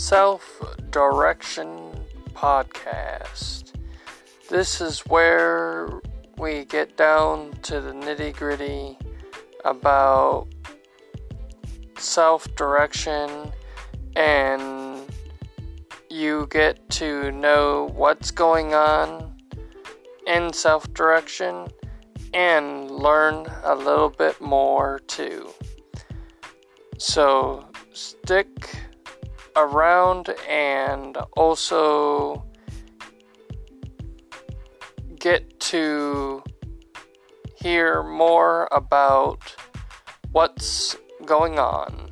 Self Direction Podcast. This is where we get down to the nitty gritty about self direction and you get to know what's going on in self direction and learn a little bit more too. So stick around and also get to hear more about what's going on.